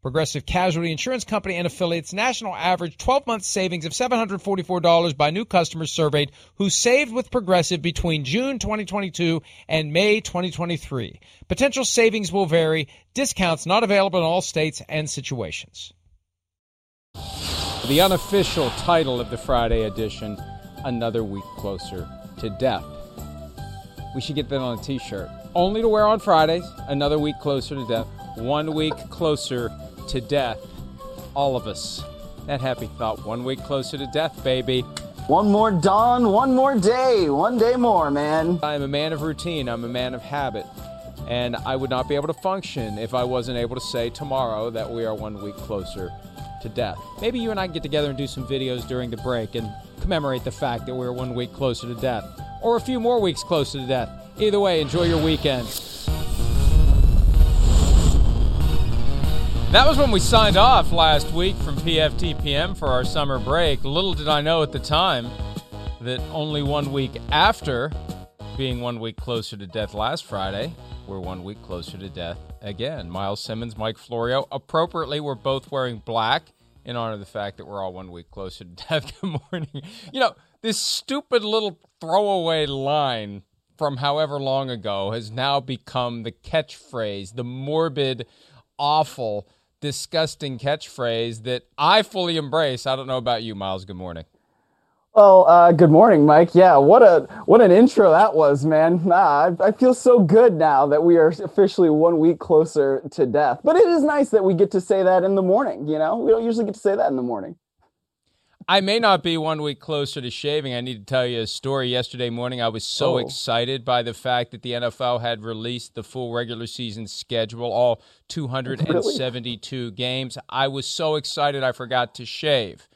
Progressive Casualty Insurance Company and affiliates national average 12 month savings of $744 by new customers surveyed who saved with Progressive between June 2022 and May 2023. Potential savings will vary, discounts not available in all states and situations. The unofficial title of the Friday edition Another Week Closer to Death. We should get that on a t shirt. Only to wear on Fridays, another week closer to death, one week closer to death. All of us. That happy thought, one week closer to death, baby. One more dawn, one more day, one day more, man. I'm a man of routine, I'm a man of habit. And I would not be able to function if I wasn't able to say tomorrow that we are one week closer to death. Maybe you and I can get together and do some videos during the break and commemorate the fact that we're one week closer to death. Or a few more weeks closer to death. Either way, enjoy your weekend. That was when we signed off last week from PFTPM for our summer break. Little did I know at the time that only one week after being one week closer to death last Friday, we're one week closer to death again. Myles Simmons, Mike Florio, appropriately, we're both wearing black in honor of the fact that we're all one week closer to death. Good morning. You know, this stupid little throwaway line from however long ago has now become the catchphrase, the morbid, awful disgusting catchphrase that I fully embrace. I don't know about you, Myles. Good morning. Well, uh, good morning, Mike. Yeah, what a what an intro that was, man. I, I, feel so good now that we are officially one week closer to death. But it is nice that we get to say that in the morning. You know, we don't usually get to say that in the morning. I may not be one week closer to shaving. I need to tell you a story. Yesterday morning, I was so oh. excited by the fact that the NFL had released the full regular season schedule, all 272 really? games. I was so excited I forgot to shave.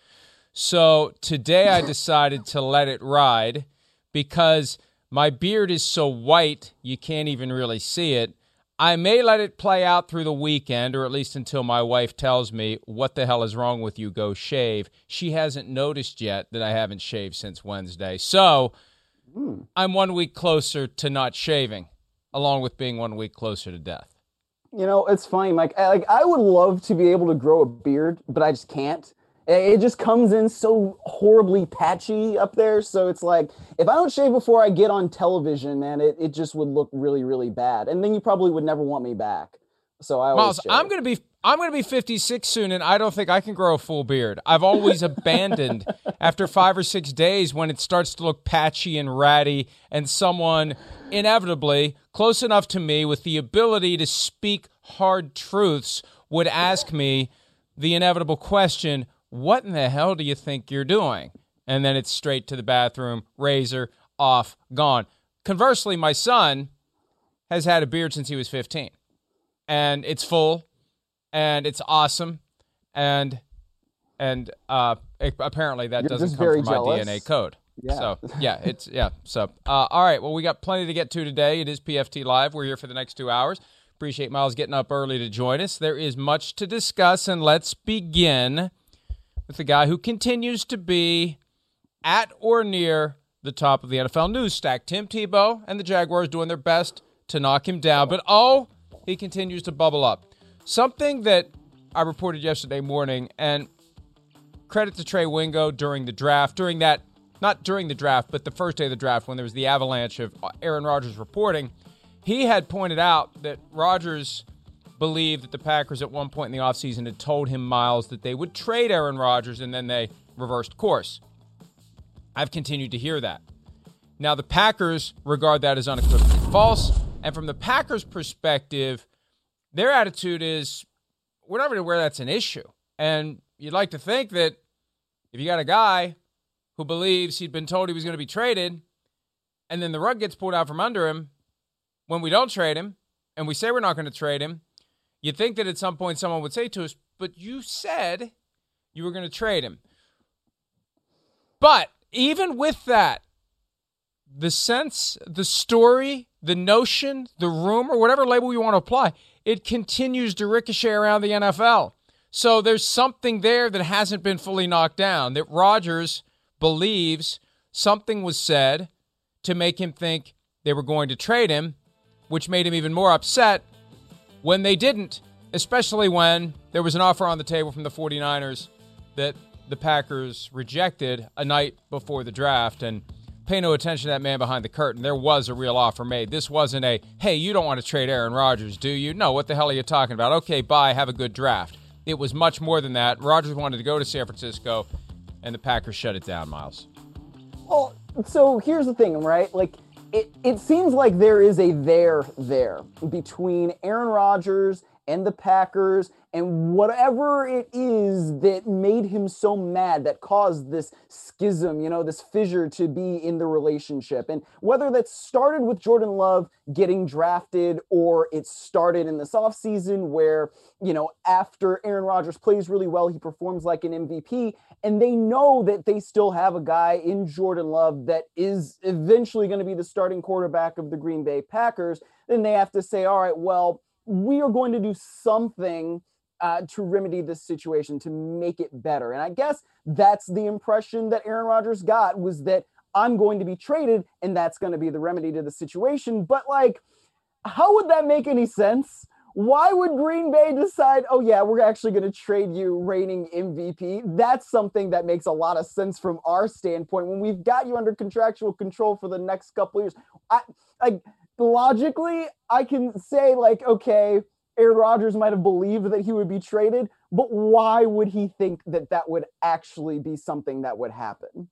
So today I decided to let it ride because my beard is so white you can't even really see it. I may let it play out through the weekend, or at least until my wife tells me, What the hell is wrong with you? Go shave. She hasn't noticed yet that I haven't shaved since Wednesday. So mm. I'm one week closer to not shaving, along with being one week closer to death. You know, it's funny, Mike. I, like, I would love to be able to grow a beard, but I just can't. It just comes in so horribly patchy up there. So it's like, if I don't shave before I get on television, man, it, it just would look really, really bad. And then you probably would never want me back. So I Myles, shave. I'm gonna be I'm gonna be 56 soon, and I don't think I can grow a full beard. I've always abandoned after five or six days when it starts to look patchy and ratty, and someone inevitably close enough to me with the ability to speak hard truths would ask me the inevitable question what in the hell do you think you're doing? And then it's straight to the bathroom, razor, off, gone. Conversely, my son has had a beard since he was 15. And it's full and it's awesome. And and uh, apparently that You're doesn't come from jealous. my DNA code. Yeah. So yeah, it's yeah. So uh, all right. Well, we got plenty to get to today. It is PFT Live. We're here for the next two hours. Appreciate Myles getting up early to join us. There is much to discuss, and let's begin with the guy who continues to be at or near the top of the NFL news stack. Tim Tebow and the Jaguars doing their best to knock him down, but oh, he continues to bubble up. Something that I reported yesterday morning, and credit to Trey Wingo during the draft, during that, not during the draft, but the first day of the draft when there was the avalanche of Aaron Rodgers reporting. He had pointed out that Rodgers believed that the Packers at one point in the offseason had told him, Myles, that they would trade Aaron Rodgers and then they reversed course. I've continued to hear that. Now, the Packers regard that as unequivocally false. And from the Packers' perspective, their attitude is we're not really aware that's an issue. And you'd like to think that if you got a guy who believes he'd been told he was going to be traded, and then the rug gets pulled out from under him when we don't trade him, and we say we're not going to trade him, you'd think that at some point someone would say to us, But you said you were going to trade him. But even with that, the sense, the story, the notion, the rumor, whatever label you want to apply, it continues to ricochet around the NFL. So there's something there that hasn't been fully knocked down. That Rodgers believes something was said to make him think they were going to trade him, which made him even more upset when they didn't, especially when there was an offer on the table from the 49ers that the Packers rejected a night before the draft. And pay no attention to that man behind the curtain. There was a real offer made. This wasn't a, hey, you don't want to trade Aaron Rodgers, do you? No, what the hell are you talking about? Okay, bye, have a good draft. It was much more than that. Rodgers wanted to go to San Francisco, and the Packers shut it down, Myles. Well, so here's the thing, right? Like, it, it seems like there is a there there between Aaron Rodgers and the Packers and whatever it is that made him so mad that caused this schism, you know, this fissure to be in the relationship. And whether that started with Jordan Love getting drafted or it started in this offseason where, you know, after Aaron Rodgers plays really well, he performs like an MVP. And they know that they still have a guy in Jordan Love that is eventually going to be the starting quarterback of the Green Bay Packers. Then they have to say, all right, well, we are going to do something uh, to remedy this situation to make it better. And I guess that's the impression that Aaron Rodgers got was that I'm going to be traded and that's going to be the remedy to the situation. But like, how would that make any sense? Why would Green Bay decide, oh, yeah, we're actually going to trade you reigning MVP? That's something that makes a lot of sense from our standpoint when we've got you under contractual control for the next couple years. I like logically, I can say, like, okay, Aaron Rodgers might have believed that he would be traded, but why would he think that that would actually be something that would happen?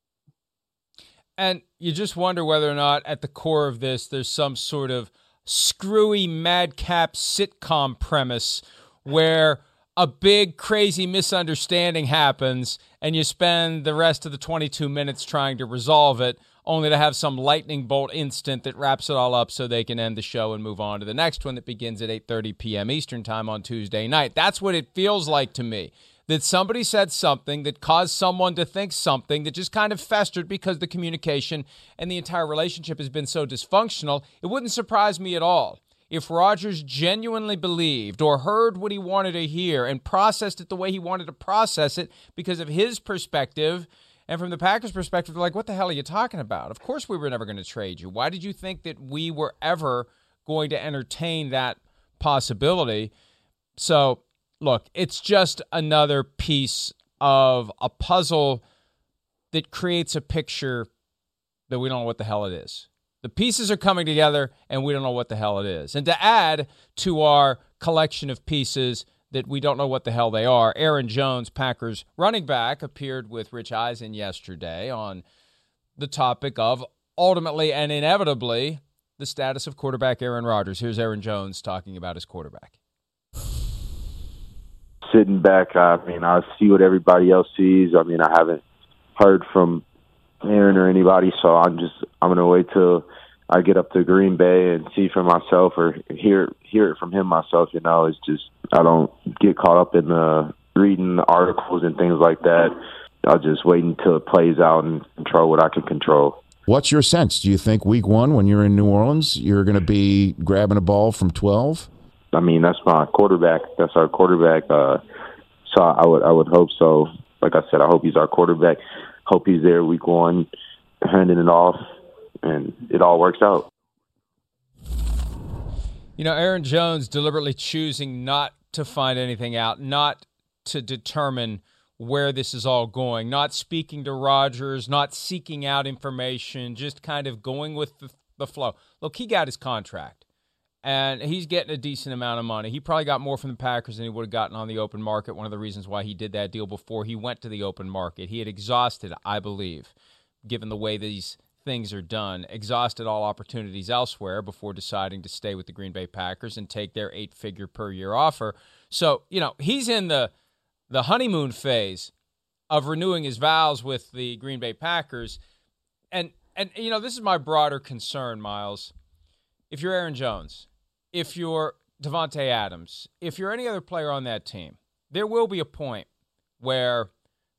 And you just wonder whether or not at the core of this, there's some sort of screwy madcap sitcom premise where a big crazy misunderstanding happens and you spend the rest of the 22 minutes trying to resolve it only to have some lightning bolt instant that wraps it all up so they can end the show and move on to the next one that begins at 8:30 p.m. Eastern Time on Tuesday night. That's what it feels like to me. That somebody said something that caused someone to think something that just kind of festered because the communication and the entire relationship has been so dysfunctional. It wouldn't surprise me at all if Rodgers genuinely believed or heard what he wanted to hear and processed it the way he wanted to process it because of his perspective and from the Packers' perspective, they're like, what the hell are you talking about? Of course, we were never going to trade you. Why did you think that we were ever going to entertain that possibility? So, look, it's just another piece of a puzzle that creates a picture that we don't know what the hell it is. The pieces are coming together and we don't know what the hell it is. And to add to our collection of pieces, that we don't know what the hell they are. Aaron Jones, Packers running back, appeared with Rich Eisen yesterday on the topic of ultimately and inevitably the status of quarterback Aaron Rodgers. Here's Aaron Jones talking about his quarterback. Sitting back, I mean, I see what everybody else sees. I mean, I haven't heard from Aaron or anybody, so I'm just I'm gonna wait till I get up to Green Bay and see for myself or hear hear it from him myself. You know, it's just I don't get caught up in the reading the articles and things like that. I'll just wait until it plays out and control what I can control. What's your sense? Do you think week one, when you're in New Orleans, you're going to be grabbing a ball from 12? I mean, that's my quarterback. That's our quarterback. Uh, so I would, I would hope so. Like I said, I hope he's our quarterback. Hope he's there week one. handing it off, and it all works out. You know, Aaron Jones deliberately choosing not to find anything out, not to determine where this is all going, not speaking to Rodgers, not seeking out information, just kind of going with the, the flow. Look, he got his contract and he's getting a decent amount of money. He probably got more from the Packers than he would have gotten on the open market. One of the reasons why he did that deal before he went to the open market. He had exhausted, I believe, given the way these things are done, exhausted all opportunities elsewhere before deciding to stay with the Green Bay Packers and take their eight figure per year offer. So, you know, he's in the the honeymoon phase of renewing his vows with the Green Bay Packers. And and you know, this is my broader concern, Myles. If you're Aaron Jones, if you're Davante Adams, if you're any other player on that team, there will be a point where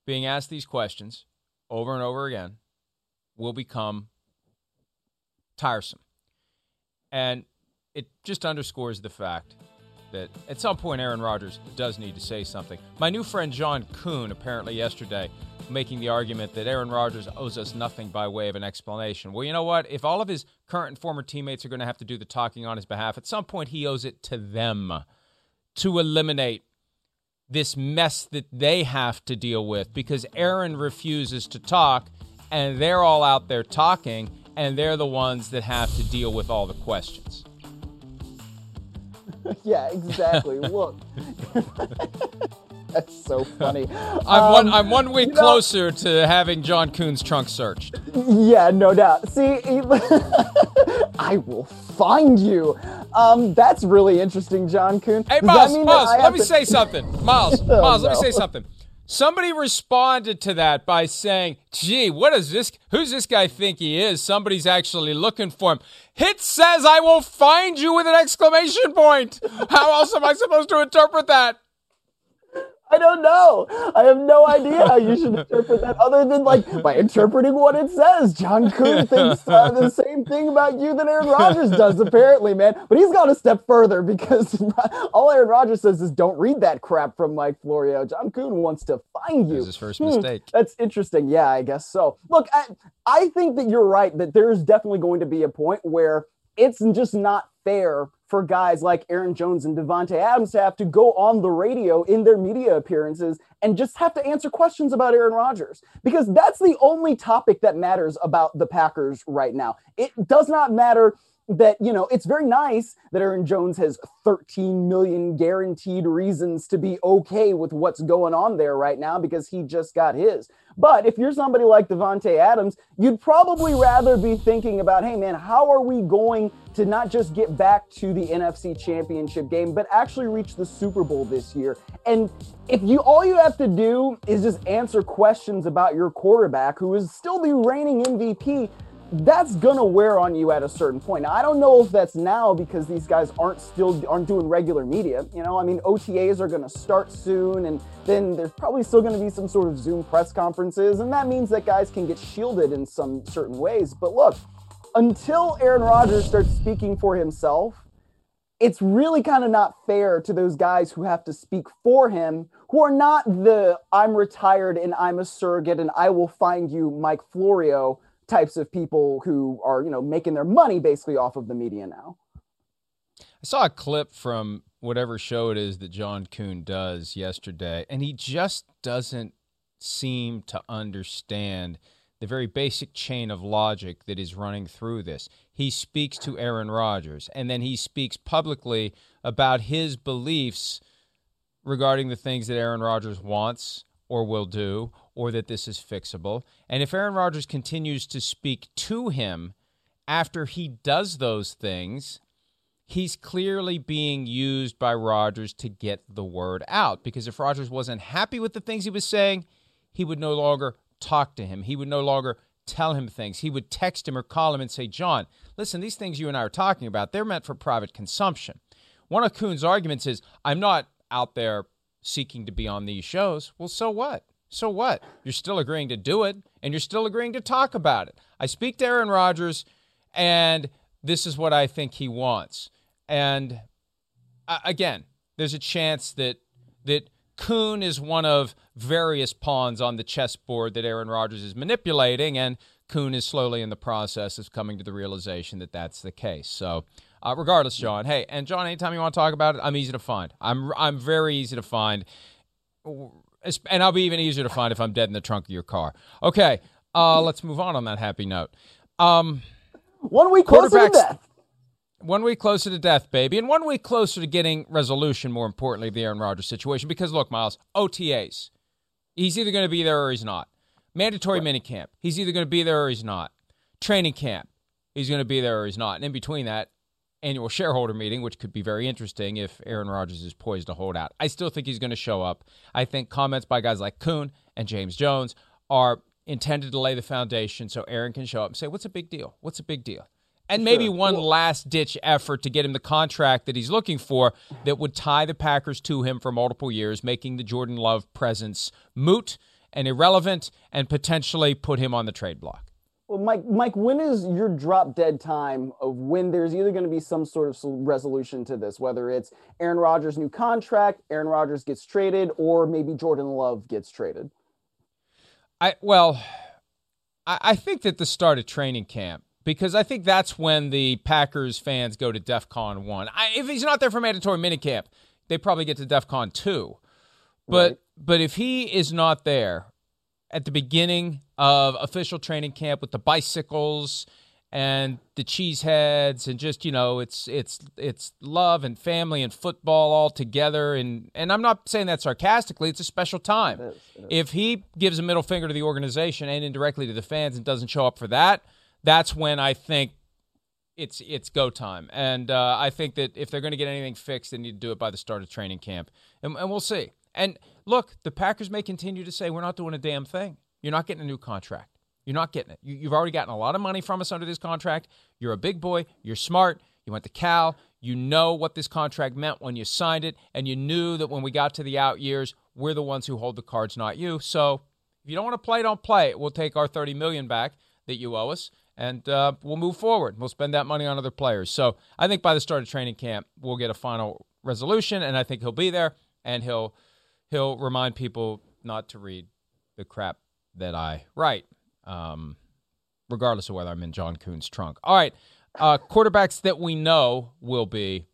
being asked these questions over and over again will become tiresome. And it just underscores the fact that at some point Aaron Rodgers does need to say something. My new friend John Kuhn apparently yesterday making the argument that Aaron Rodgers owes us nothing by way of an explanation. Well, you know what? If all of his current and former teammates are going to have to do the talking on his behalf, at some point he owes it to them to eliminate this mess that they have to deal with because Aaron refuses to talk and they're all out there talking and they're the ones that have to deal with all the questions. yeah, exactly. Look. That's so funny. I'm um, one. I'm one week you know, closer to having John Kuhn's trunk searched. Yeah, no doubt. See, I will find you. Um, that's really interesting, John Kuhn. Hey, Myles, Myles, let me to... say something. Myles. oh, Myles, no. let me say something. Somebody responded to that by saying, "Gee, what is this? Who's this guy think he is? Somebody's actually looking for him." Hit says, "I will find you" with an exclamation point. How else am I supposed to interpret that? I don't know. I have no idea how you should interpret that other than like by interpreting what it says. John Kuhn thinks uh, the same thing about you that Aaron Rodgers does, apparently, man. But he's gone a step further because all Aaron Rodgers says is don't read that crap from Mike Florio. John Kuhn wants to find you. his first hmm, mistake. That's interesting. Yeah, I guess so. Look, I, I think that you're right that there's definitely going to be a point where it's just not fair for guys like Aaron Jones and Davante Adams to have to go on the radio in their media appearances and just have to answer questions about Aaron Rodgers because that's the only topic that matters about the Packers right now. It does not matter that you know it's very nice that Aaron Jones has 13 million guaranteed reasons to be okay with what's going on there right now because he just got his. But if you're somebody like Davante Adams, you'd probably rather be thinking about, hey man, how are we going to not just get back to the NFC Championship game, but actually reach the Super Bowl this year? And if you all you have to do is just answer questions about your quarterback, who is still the reigning MVP, that's gonna wear on you at a certain point. Now, I don't know if that's now because these guys aren't still aren't doing regular media. You know, I mean, OTAs are gonna start soon, and then there's probably still gonna be some sort of Zoom press conferences, and that means that guys can get shielded in some certain ways. But look, until Aaron Rodgers starts speaking for himself, it's really kind of not fair to those guys who have to speak for him, who are not the I'm retired and I'm a surrogate and I will find you Mike Florio types of people who are, you know, making their money basically off of the media now. I saw a clip from whatever show it is that John Kuhn does yesterday, and he just doesn't seem to understand the very basic chain of logic that is running through this. He speaks to Aaron Rodgers, and then he speaks publicly about his beliefs regarding the things that Aaron Rodgers wants or will do, or that this is fixable. And if Aaron Rodgers continues to speak to him after he does those things, he's clearly being used by Rodgers to get the word out. Because if Rodgers wasn't happy with the things he was saying, he would no longer talk to him. He would no longer tell him things. He would text him or call him and say, John, listen, these things you and I are talking about, they're meant for private consumption. One of Kuhn's arguments is, I'm not out there seeking to be on these shows. Well, so what? So what? You're still agreeing to do it, and you're still agreeing to talk about it. I speak to Aaron Rodgers, and this is what I think he wants. And uh, again, there's a chance that that Kuhn is one of various pawns on the chessboard that Aaron Rodgers is manipulating, and Kuhn is slowly in the process of coming to the realization that that's the case. So, uh, regardless, John. Hey, and John, anytime you want to talk about it, I'm easy to find. I'm I'm very easy to find, and I'll be even easier to find if I'm dead in the trunk of your car. Okay, uh, let's move on on that happy note. Um, one week closer to death. One week closer to death, baby, and one week closer to getting resolution. More importantly, the Aaron Rodgers situation. Because look, Myles, OTAs. He's either going to be there or he's not. Mandatory right. minicamp. He's either going to be there or he's not. Training camp. He's going to be there or he's not. And in between that, annual shareholder meeting, which could be very interesting if Aaron Rodgers is poised to hold out. I still think he's going to show up. I think comments by guys like Kuhn and James Jones are intended to lay the foundation so Aaron can show up and say, What's a big deal? What's a big deal? And maybe sure. one last ditch effort to get him the contract that he's looking for that would tie the Packers to him for multiple years, making the Jordan Love presence moot and irrelevant and potentially put him on the trade block. Well, Mike, Mike, when is your drop dead time of when there's either going to be some sort of resolution to this, whether it's Aaron Rodgers' new contract, Aaron Rodgers gets traded, or maybe Jordan Love gets traded? I well, I, I think that the start of training camp because I think that's when the Packers fans go to DEF CON one. I, if he's not there for mandatory minicamp, they probably get to DEF CON two. But right. but if he is not there at the beginning of official training camp with the bicycles and the cheeseheads and just you know it's it's it's love and family and football all together and and I'm not saying that sarcastically it's a special time. It is, it is. If he gives a middle finger to the organization and indirectly to the fans and doesn't show up for that, that's when I think it's it's go time. And uh, I think that if they're going to get anything fixed, they need to do it by the start of training camp, and, and we'll see. And look, the Packers may continue to say, we're not doing a damn thing. You're not getting a new contract. You're not getting it. You, have already gotten a lot of money from us under this contract. You're a big boy. You're smart. You went to Cal. You know what this contract meant when you signed it. And you knew that when we got to the out years, we're the ones who hold the cards, not you. So if you don't want to play, don't play. We'll take our 30 million back that you owe us and uh, we'll move forward. We'll spend that money on other players. So I think by the start of training camp, we'll get a final resolution, and I think he'll be there, and he'll he'll remind people not to read the crap that I write, um, regardless of whether I'm in John Kuhn's trunk. All right, uh, quarterbacks that we know will be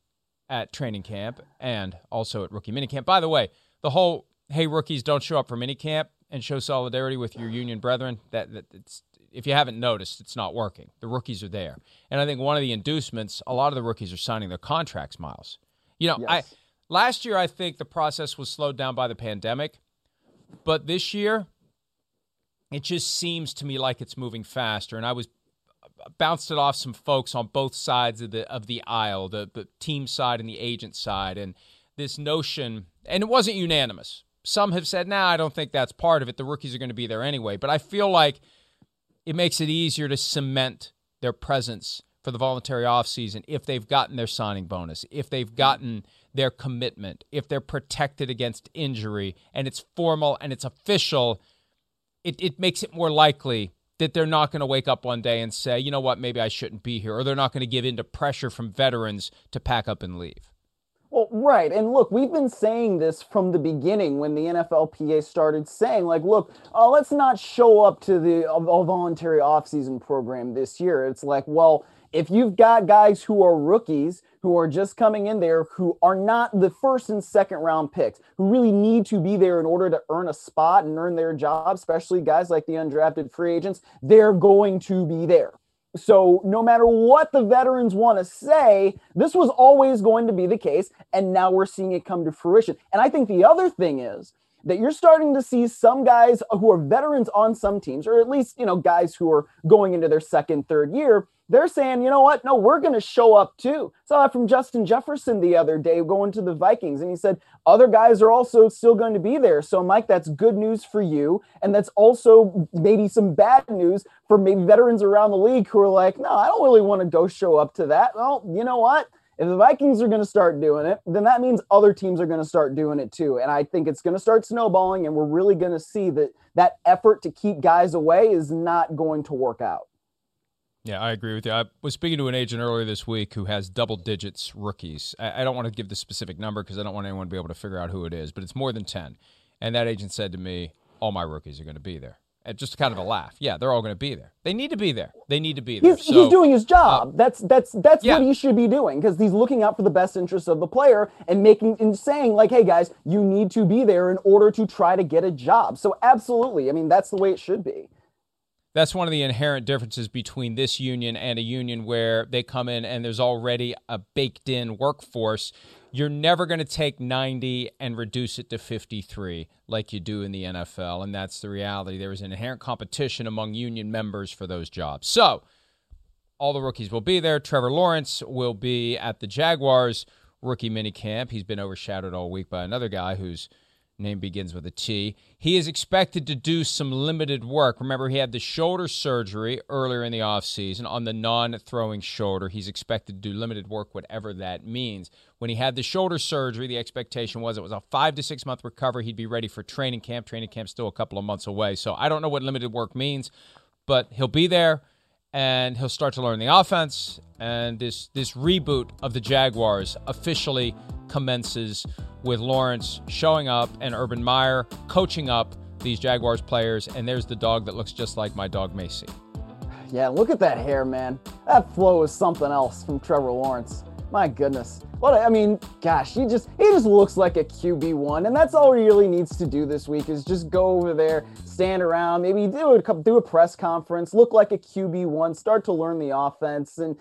at training camp and also at rookie minicamp. By the way, the whole "Hey rookies, don't show up for minicamp and show solidarity with your union brethren" that, that it's if you haven't noticed, it's not working. The rookies are there, and I think one of the inducements, a lot of the rookies are signing their contracts. Myles, you know, yes. I Last year, I think the process was slowed down by the pandemic, but this year, it just seems to me like it's moving faster. And I was uh, bounced it off some folks on both sides of the of the aisle, the the team side and the agent side, and this notion, and it wasn't unanimous. Some have said, "Nah, I don't think that's part of it. The rookies are going to be there anyway." But I feel like it makes it easier to cement their presence for the voluntary offseason if they've gotten their signing bonus, if they've gotten their commitment, if they're protected against injury and it's formal and it's official, it, it makes it more likely that they're not going to wake up one day and say, you know what, maybe I shouldn't be here, or they're not going to give in to pressure from veterans to pack up and leave. Well, right. And look, we've been saying this from the beginning when the NFLPA started saying, like, look, uh, let's not show up to the uh, voluntary offseason program this year. It's like, well, if you've got guys who are rookies who are just coming in there who are not the first and second round picks, who really need to be there in order to earn a spot and earn their job, especially guys like the undrafted free agents, they're going to be there. So, no matter what the veterans want to say, this was always going to be the case. And now we're seeing it come to fruition. And I think the other thing is that you're starting to see some guys who are veterans on some teams, or at least, you know, guys who are going into their second, third year, they're saying, you know what? No, we're going to show up too. Saw that from Justin Jefferson the other day going to the Vikings, and he said other guys are also still going to be there. So, Mike, that's good news for you, and that's also maybe some bad news for maybe veterans around the league who are like, no, I don't really want to go show up to that. Well, you know what? If the Vikings are going to start doing it, then that means other teams are going to start doing it too. And I think it's going to start snowballing, and we're really going to see that that effort to keep guys away is not going to work out. Yeah, I agree with you. I was speaking to an agent earlier this week who has double digits rookies. I, I don't want to give the specific number because I don't want anyone to be able to figure out who it is, but it's more than 10. And that agent said to me, all my rookies are going to be there. Just kind of a laugh. Yeah, they're all going to be there. They need to be there. They need to be there. He's, so, he's doing his job. Uh, that's that's that's yeah. what he should be doing because he's looking out for the best interests of the player and making and saying like, "Hey guys, you need to be there in order to try to get a job." So absolutely, I mean that's the way it should be. That's one of the inherent differences between this union and a union where they come in and there's already a baked in workforce you're never going to take 90 and reduce it to 53 like you do in the NFL. And that's the reality. There is an inherent competition among union members for those jobs. So, all the rookies will be there. Trevor Lawrence will be at the Jaguars rookie minicamp. He's been overshadowed all week by another guy who's name begins with a T. He is expected to do some limited work. Remember, he had the shoulder surgery earlier in the offseason on the non throwing shoulder. He's expected to do limited work, whatever that means. When he had the shoulder surgery, the expectation was it was a five to six month recovery. He'd be ready for training camp. Training camp's still a couple of months away. So I don't know what limited work means, but he'll be there and he'll start to learn the offense. And this this reboot of the Jaguars officially commences with Lawrence showing up and Urban Meyer coaching up these Jaguars players. And there's the dog that looks just like my dog Macy. Yeah, look at that hair, man. That flow is something else from Trevor Lawrence. My goodness. What I mean, gosh, he just he just looks like a QB one, and that's all he really needs to do this week is just go over there, stand around, maybe do a do a press conference, look like a QB one, start to learn the offense, and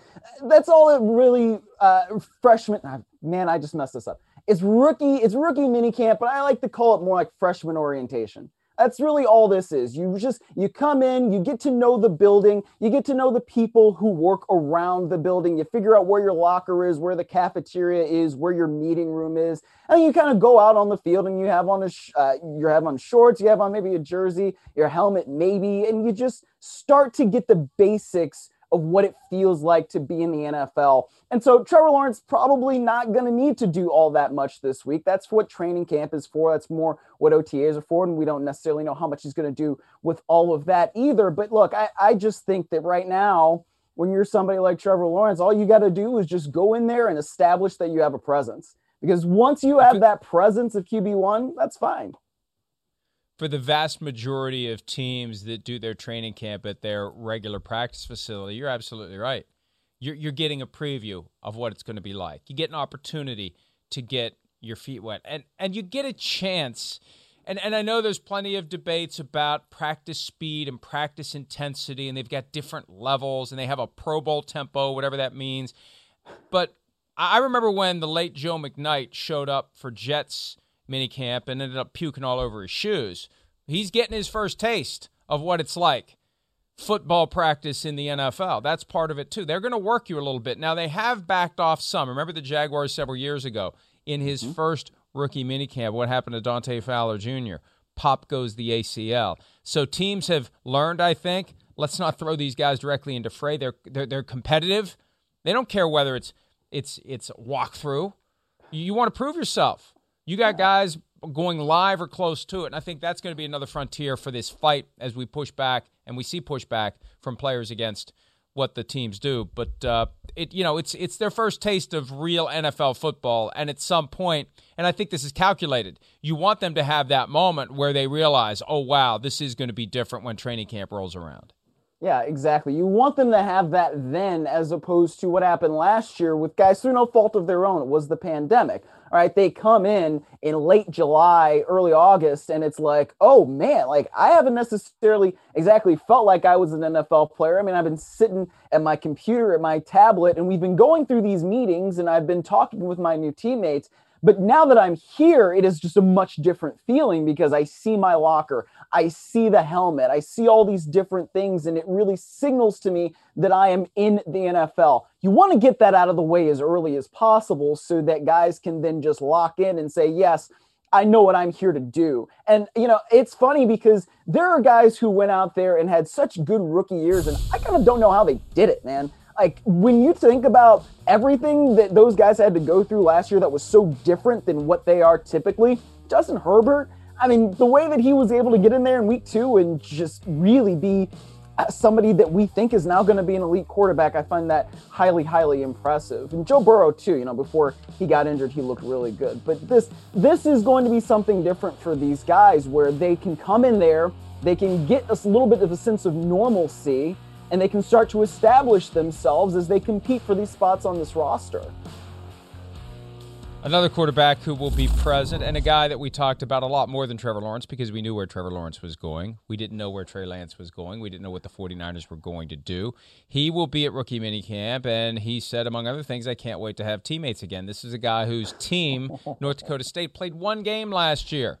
that's all it really. Uh, freshman, ah, man, I just messed this up. It's rookie, it's rookie minicamp, but I like to call it more like freshman orientation. That's really all this is. You just you come in, you get to know the building, you get to know the people who work around the building. You figure out where your locker is, where the cafeteria is, where your meeting room is, and you kind of go out on the field and you have on a sh- uh, you have on shorts, you have on maybe a jersey, your helmet maybe, and you just start to get the basics of what it feels like to be in the NFL. And so Trevor Lawrence probably not going to need to do all that much this week. That's what training camp is for. That's more what OTAs are for. And we don't necessarily know how much he's going to do with all of that either. But look, I, I just think that right now, when you're somebody like Trevor Lawrence, all you got to do is just go in there and establish that you have a presence. Because once you have that presence of QB1, that's fine for the vast majority of teams that do their training camp at their regular practice facility, you're absolutely right. You're, you're getting a preview of what it's going to be like. You get an opportunity to get your feet wet, and and you get a chance. And and I know there's plenty of debates about practice speed and practice intensity, and they've got different levels, and they have a Pro Bowl tempo, whatever that means. But I remember when the late Joe McKnight showed up for Jets minicamp and ended up puking all over his shoes. He's getting his first taste of what it's like football practice in the NFL. That's part of it too. They're going to work you a little bit. Now they have backed off some. Remember the Jaguars several years ago in his mm-hmm. first rookie minicamp. What happened to Dante Fowler Jr.? Pop goes the ACL. So teams have learned, I think. Let's not throw these guys directly into fray. They're they're, they're competitive. They don't care whether it's it's it's walkthrough. You want to prove yourself. You got guys going live or close to it. And I think that's going to be another frontier for this fight as we push back and we see pushback from players against what the teams do. But uh, it, you know, it's it's their first taste of real NFL football, and at some point, and I think this is calculated. You want them to have that moment where they realize, oh wow, this is going to be different when training camp rolls around. Yeah, exactly. You want them to have that then as opposed to what happened last year with guys through no fault of their own. It was the pandemic. All right. They come in in late July, early August, and it's like, oh man, like I haven't necessarily exactly felt like I was an NFL player. I mean, I've been sitting at my computer, at my tablet, and we've been going through these meetings and I've been talking with my new teammates. But now that I'm here, it is just a much different feeling because I see my locker, I see the helmet, I see all these different things, and it really signals to me that I am in the NFL. You want to get that out of the way as early as possible so that guys can then just lock in and say, yes, I know what I'm here to do. And, you know, it's funny because there are guys who went out there and had such good rookie years, and I kind of don't know how they did it, man like when you think about everything that those guys had to go through last year that was so different than what they are typically, Justin Herbert, I mean, the way that he was able to get in there in week two and just really be uh, somebody that we think is now going to be an elite quarterback, I find that highly, highly impressive. And Joe Burrow too. You know, before he got injured, he looked really good. But this this is going to be something different for these guys, where they can come in there they can get a little bit of a sense of normalcy and they can start to establish themselves as they compete for these spots on this roster. Another quarterback who will be present, and a guy that we talked about a lot more than Trevor Lawrence because we knew where Trevor Lawrence was going. We didn't know where Trey Lance was going. We didn't know what the 49ers were going to do. He will be at rookie minicamp, and he said, among other things, I can't wait to have teammates again. This is a guy whose team, North Dakota State, played one game last year.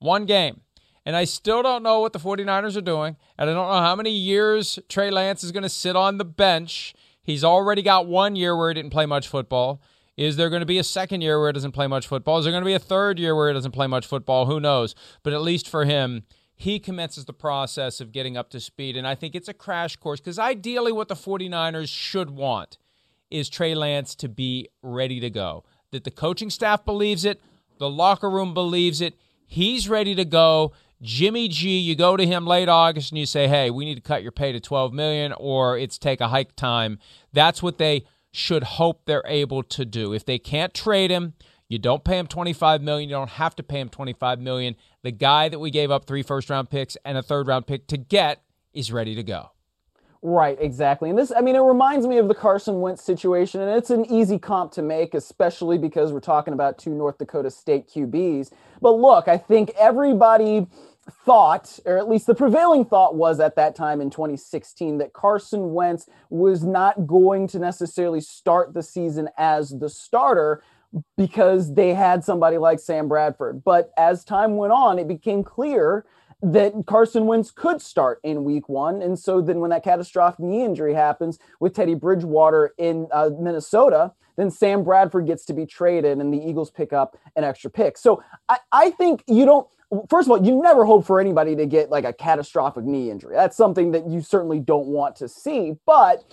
One game. And I still don't know what the 49ers are doing, and I don't know how many years Trey Lance is going to sit on the bench. He's already got one year where he didn't play much football. Is there going to be a second year where it doesn't play much football? Is there going to be a third year where it doesn't play much football? Who knows? But at least for him, he commences the process of getting up to speed. And I think it's a crash course because ideally, what the 49ers should want is Trey Lance to be ready to go. That the coaching staff believes it, the locker room believes it. He's ready to go. Jimmy G, you go to him late August and you say, "Hey, we need to cut your pay to 12 million or it's take a hike time." That's what they should hope they're able to do. If they can't trade him, you don't pay him 25 million, you don't have to pay him 25 million. The guy that we gave up three first round picks and a third round pick to get is ready to go. Right, exactly. And this, I mean, it reminds me of the Carson Wentz situation, and it's an easy comp to make, especially because we're talking about two North Dakota State QBs. But look, I think everybody thought, or at least the prevailing thought was at that time in 2016, that Carson Wentz was not going to necessarily start the season as the starter because they had somebody like Sam Bradford. But as time went on, it became clear that Carson Wentz could start in week one. And so then when that catastrophic knee injury happens with Teddy Bridgewater in uh, Minnesota, then Sam Bradford gets to be traded and the Eagles pick up an extra pick. So I, I think you don't first of all, you never hope for anybody to get like a catastrophic knee injury. That's something that you certainly don't want to see, but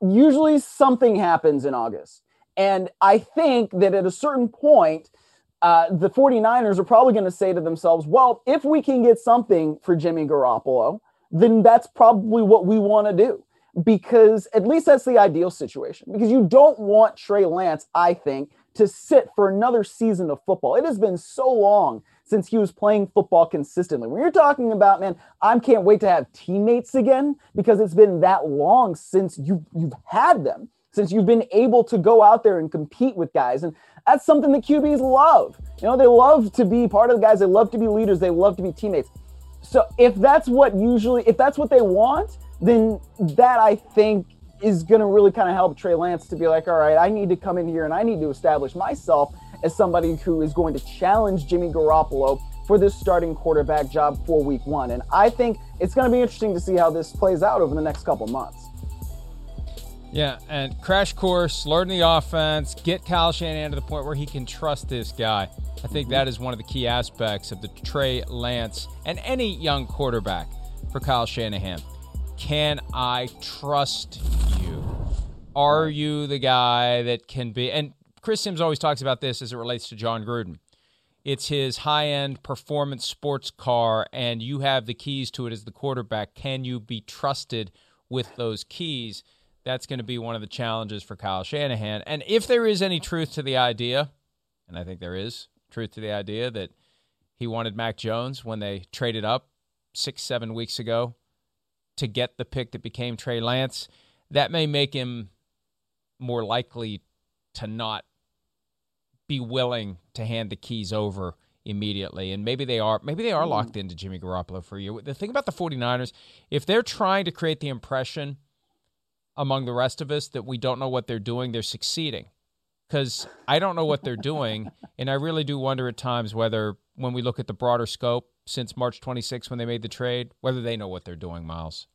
usually something happens in August. And I think that at a certain point, uh, the 49ers are probably going to say to themselves, well, if we can get something for Jimmy Garoppolo, then that's probably what we want to do. Because at least that's the ideal situation. Because you don't want Trey Lance, I think, to sit for another season of football. It has been so long since he was playing football consistently. When you're talking about, man, I can't wait to have teammates again because it's been that long since you you've had them, since you've been able to go out there and compete with guys. And that's something that QBs love. You know, they love to be part of the guys, they love to be leaders, they love to be teammates. So if that's what usually if that's what they want, then that I think is going to really kind of help Trey Lance to be like, all right, I need to come in here and I need to establish myself as somebody who is going to challenge Jimmy Garoppolo for this starting quarterback job for week one. And I think it's going to be interesting to see how this plays out over the next couple months. Yeah, and crash course, learn the offense, get Kyle Shanahan to the point where he can trust this guy. I think that is one of the key aspects of the Trey Lance and any young quarterback for Kyle Shanahan. Can I trust you? Are you the guy that can be? And Chris Sims always talks about this as it relates to Jon Gruden. It's his high end performance sports car, and you have the keys to it as the quarterback. Can you be trusted with those keys? That's going to be one of the challenges for Kyle Shanahan. And if there is any truth to the idea, and I think there is truth to the idea that he wanted Mac Jones when they traded up six, seven weeks ago to get the pick that became Trey Lance, that may make him more likely to not be willing to hand the keys over immediately. And maybe they are maybe they are hmm. locked into Jimmy Garoppolo for a year. The thing about the 49ers, if they're trying to create the impression among the rest of us that we don't know what they're doing, they're succeeding. Because I don't know what they're doing. and I really do wonder at times whether, when we look at the broader scope since March 26 when they made the trade, whether they know what they're doing, Myles.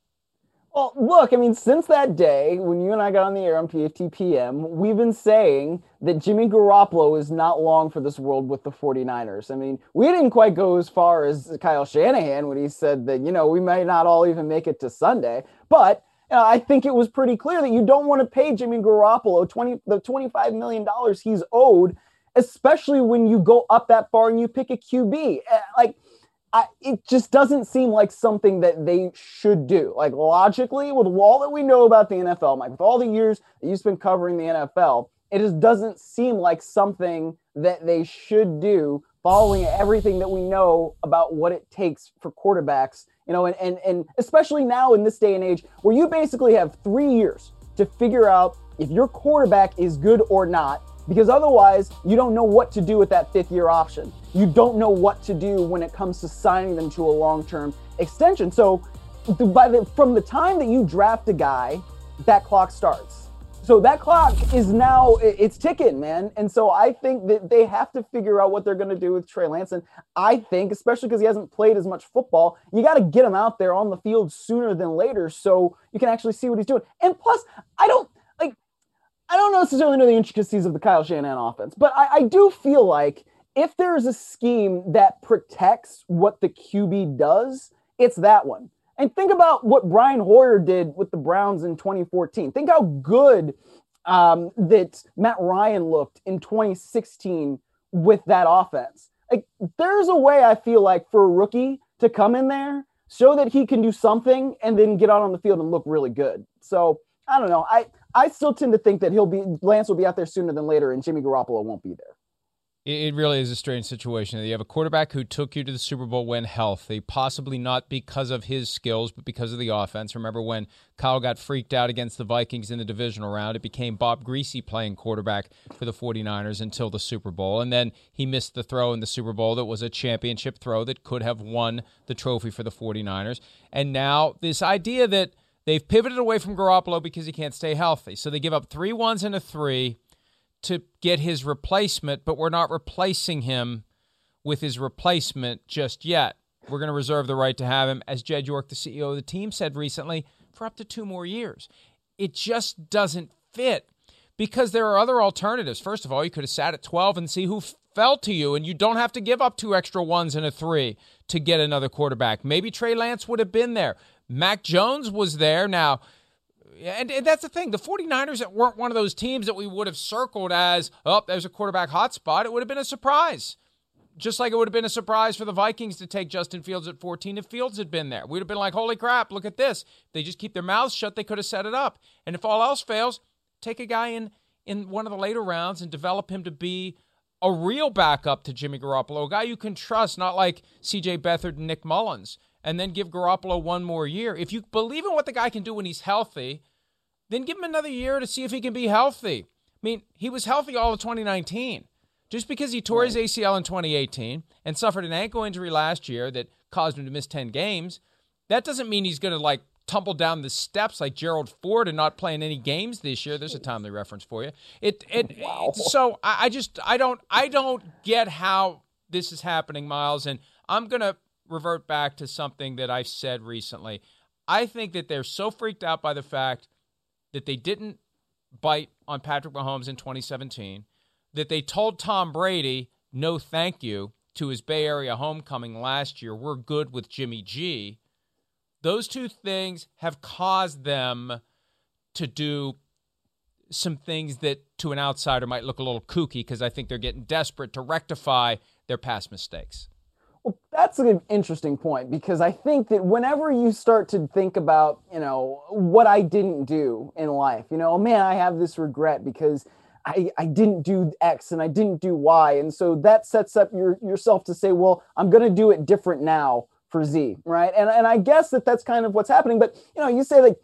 Well, look, I mean, since that day when you and I got on the air on PFTPM, we've been saying that Jimmy Garoppolo is not long for this world with the 49ers. I mean, we didn't quite go as far as Kyle Shanahan when he said that, you know, we might not all even make it to Sunday, but you know, I think it was pretty clear that you don't want to pay Jimmy Garoppolo 20 the 25 million dollars he's owed, especially when you go up that far and you pick a QB. Eh, like I, it just doesn't seem like something that they should do. Like logically, with all that we know about the NFL, Mike, with all the years that you've been covering the NFL, it just doesn't seem like something that they should do following everything that we know about what it takes for quarterbacks You know, and, and and especially now in this day and age where you basically have three years to figure out if your quarterback is good or not, because otherwise you don't know what to do with that fifth year option. You don't know what to do when it comes to signing them to a long term extension. So by the from the time that you draft a guy, that clock starts. So that clock is now it's ticking, man. And so I think that they have to figure out what they're going to do with Trey Lance. And I think, especially because he hasn't played as much football, you got to get him out there on the field sooner than later so you can actually see what he's doing. And plus, I don't I don't necessarily know the intricacies of the Kyle Shanahan offense, but I, I do feel like if there's a scheme that protects what the QB does, it's that one. And think about what Brian Hoyer did with the Browns in 2014. Think how good um, that Matt Ryan looked in 2016 with that offense. Like, there's a way I feel like for a rookie to come in there, show that he can do something, and then get out on the field and look really good. So I don't know. I I still tend to think that he'll be Lance will be out there sooner than later, and Jimmy Garoppolo won't be there. It really is a strange situation. You have a quarterback who took you to the Super Bowl when healthy, possibly not because of his skills, but because of the offense. Remember when Kyle got freaked out against the Vikings in the divisional round? It became Bob Griese playing quarterback for the 49ers until the Super Bowl. And then he missed the throw in the Super Bowl that was a championship throw that could have won the trophy for the 49ers. And now this idea that they've pivoted away from Garoppolo because he can't stay healthy. So they give up three ones and a three to get his replacement, but we're not replacing him with his replacement just yet. We're going to reserve the right to have him, as Jed York, the CEO of the team, said recently, for up to two more years. It just doesn't fit because there are other alternatives. First of all, you could have sat at 12 and see who fell to you, and you don't have to give up two extra ones and a three to get another quarterback. Maybe Trey Lance would have been there. Mac Jones was there. Now, and, and, that's the thing. The 49ers weren't one of those teams that we would have circled as, oh, there's a quarterback hotspot. It would have been a surprise. Just like it would have been a surprise for the Vikings to take Justin Fields at 14 if Fields had been there. We'd have been like, holy crap, look at this. They just keep their mouths shut, they could have set it up. And if all else fails, take a guy in, in one of the later rounds and develop him to be a real backup to Jimmy Garoppolo, a guy you can trust, not like CJ Beathard and Nick Mullens and then give Garoppolo one more year. If you believe in what the guy can do when he's healthy, then give him another year to see if he can be healthy. I mean, he was healthy all of 2019. Just because he tore his ACL in 2018 and suffered an ankle injury last year that caused him to miss 10 games, that doesn't mean he's going to like tumble down the steps like Gerald Ford and not playing any games this year. There's a timely reference for you. It it, wow. it so I, I just I don't I don't get how this is happening, Myles, and I'm gonna revert back to something that I've said recently. I think that they're so freaked out by the fact that they didn't bite on Patrick Mahomes in 2017, that they told Tom Brady, no thank you, to his Bay Area homecoming last year. We're good with Jimmy G. Those two things have caused them to do some things that to an outsider might look a little kooky because I think they're getting desperate to rectify their past mistakes. That's an interesting point because I think that whenever you start to think about, you know, what I didn't do in life, you know, oh, man, I have this regret because I, I didn't do X and I didn't do Y. And so that sets up your, yourself to say, well, I'm going to do it different now for Z, right? And, and I guess that that's kind of what's happening. But, you know, you say like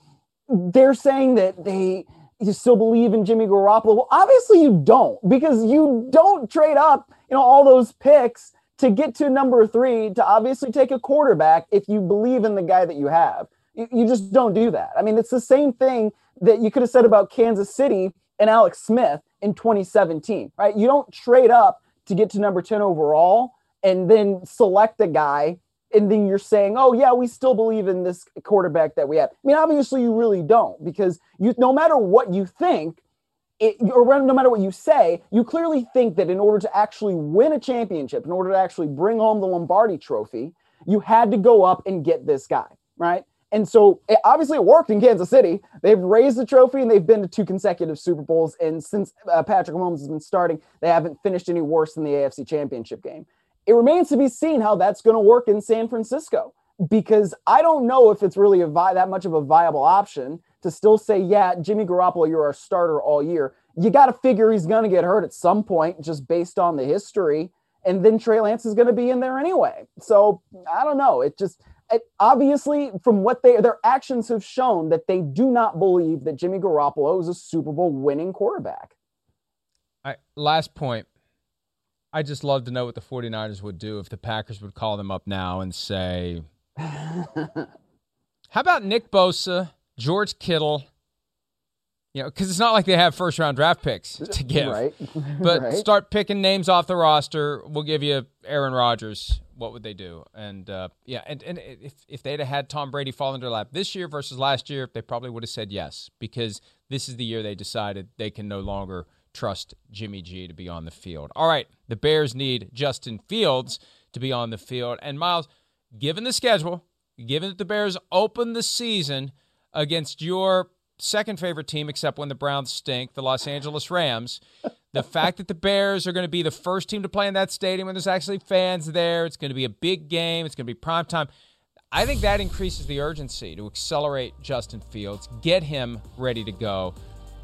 they're saying that they, you still believe in Jimmy Garoppolo. Well, obviously you don't because you don't trade up, you know, all those picks to get to number three, to obviously take a quarterback if you believe in the guy that you have. You, you just don't do that. I mean, it's the same thing that you could have said about Kansas City and Alex Smith in 2017, right? You don't trade up to get to number 10 overall and then select a guy and then you're saying, "Oh yeah, we still believe in this quarterback that we have." I mean, obviously you really don't because you no matter what you think, it, or no matter what you say, you clearly think that in order to actually win a championship, in order to actually bring home the Lombardi trophy, you had to go up and get this guy, right? And so it, obviously it worked in Kansas City. They've raised the trophy and they've been to two consecutive Super Bowls. And since uh, Patrick Mahomes has been starting, they haven't finished any worse than the AFC Championship game. It remains to be seen how that's going to work in San Francisco because I don't know if it's really vi- that much of a viable option to still say, yeah, Jimmy Garoppolo, you're our starter all year. You got to figure he's going to get hurt at some point just based on the history. And then Trey Lance is going to be in there anyway. So I don't know. It just, obviously, from what they their actions have shown that they do not believe that Jimmy Garoppolo is a Super Bowl winning quarterback. I, last point. I just love to know what the 49ers would do if the Packers would call them up now and say, How about Nick Bosa, George Kittle? You know, because it's not like they have first round draft picks to give. Right. But right. start picking names off the roster. We'll give you Aaron Rodgers. What would they do? And uh, yeah, and, and if, if they'd have had Tom Brady fall into their lap this year versus last year, they probably would have said yes because this is the year they decided they can no longer trust Jimmy G to be on the field. All right, the Bears need Justin Fields to be on the field. And Myles, given the schedule, given that the Bears open the season against your second favorite team, except when the Browns stink, the Los Angeles Rams. The fact that the Bears are going to be the first team to play in that stadium when there's actually fans there, it's going to be a big game, it's going to be prime time. I think that increases the urgency to accelerate Justin Fields, get him ready to go.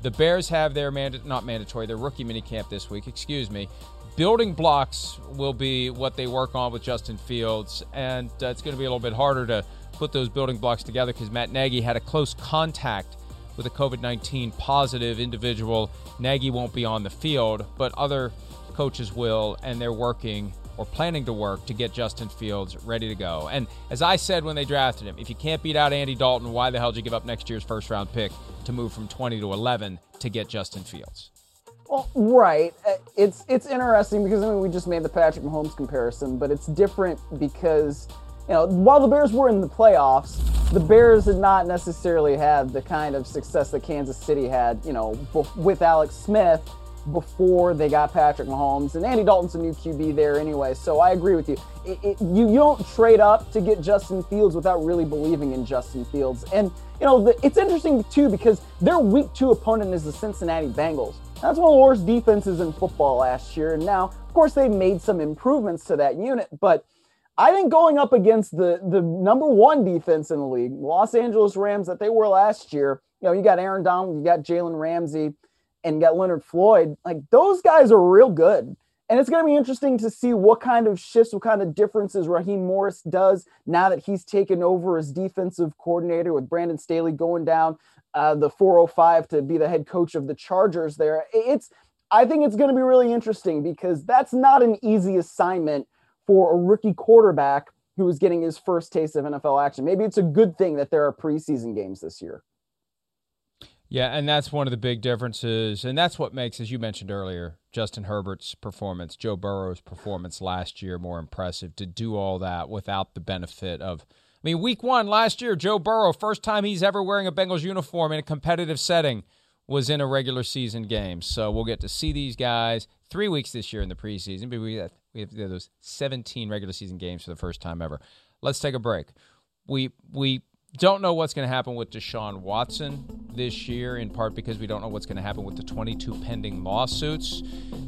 The Bears have their manda- not mandatory, their rookie minicamp this week, excuse me. Building blocks will be what they work on with Justin Fields, and uh, it's going to be a little bit harder to put those building blocks together because Matt Nagy had a close contact with a COVID 19 positive individual. Nagy won't be on the field, but other coaches will, and they're working or planning to work to get Justin Fields ready to go. And as I said when they drafted him, if you can't beat out Andy Dalton, why the hell did you give up next year's first round pick to move from 20 to 11 to get Justin Fields? Well, right. Uh, it's it's interesting because I mean we just made the Patrick Mahomes comparison, but it's different because you know while the Bears were in the playoffs, the Bears did not necessarily have the kind of success that Kansas City had, you know, with Alex Smith before they got Patrick Mahomes. And Andy Dalton's a new QB there anyway, so I agree with you. It, it, you, you don't trade up to get Justin Fields without really believing in Justin Fields. And, you know, the, it's interesting too because their week two opponent is the Cincinnati Bengals. That's one of the worst defenses in football last year. And now, of course, they've made some improvements to that unit, but I think going up against the the number one defense in the league, Los Angeles Rams, that they were last year. You know, you got Aaron Donald, you got Jalen Ramsey, and you got Leonard Floyd. Like those guys are real good. And it's going to be interesting to see what kind of shifts, what kind of differences Raheem Morris does now that he's taken over as defensive coordinator with Brandon Staley going down uh, the 405 to be the head coach of the Chargers there. It's, I think it's going to be really interesting because that's not an easy assignment for a rookie quarterback who is getting his first taste of NFL action. Maybe it's a good thing that there are preseason games this year. Yeah, and that's one of the big differences. And that's what makes, as you mentioned earlier, Justin Herbert's performance, Joe Burrow's performance last year more impressive to do all that without the benefit of. I mean, week one last year, Joe Burrow, first time he's ever wearing a Bengals uniform in a competitive setting, was in a regular season game. So we'll get to see these guys three weeks this year in the preseason. But we have, we have those 17 regular season games for the first time ever. Let's take a break. We we don't know what's going to happen with Deshaun Watson this year, in part because we don't know what's going to happen with the 22 pending lawsuits.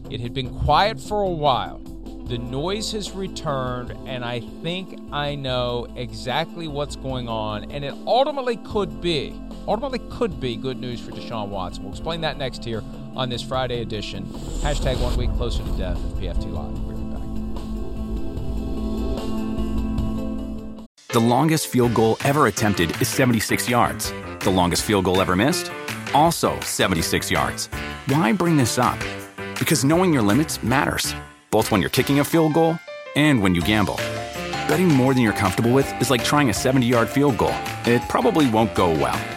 It had been quiet for a while. The noise has returned, and I think I know exactly what's going on, and it ultimately could be, ultimately could be good news for Deshaun Watson. We'll explain that next here on this Friday edition. Hashtag one week closer to death of PFT Live. We'll be back. The longest field goal ever attempted is 76 yards. The longest field goal ever missed? Also 76 yards. Why bring this up? Because knowing your limits matters, both when you're kicking a field goal and when you gamble. Betting more than you're comfortable with is like trying a 70 yard field goal, it probably won't go well.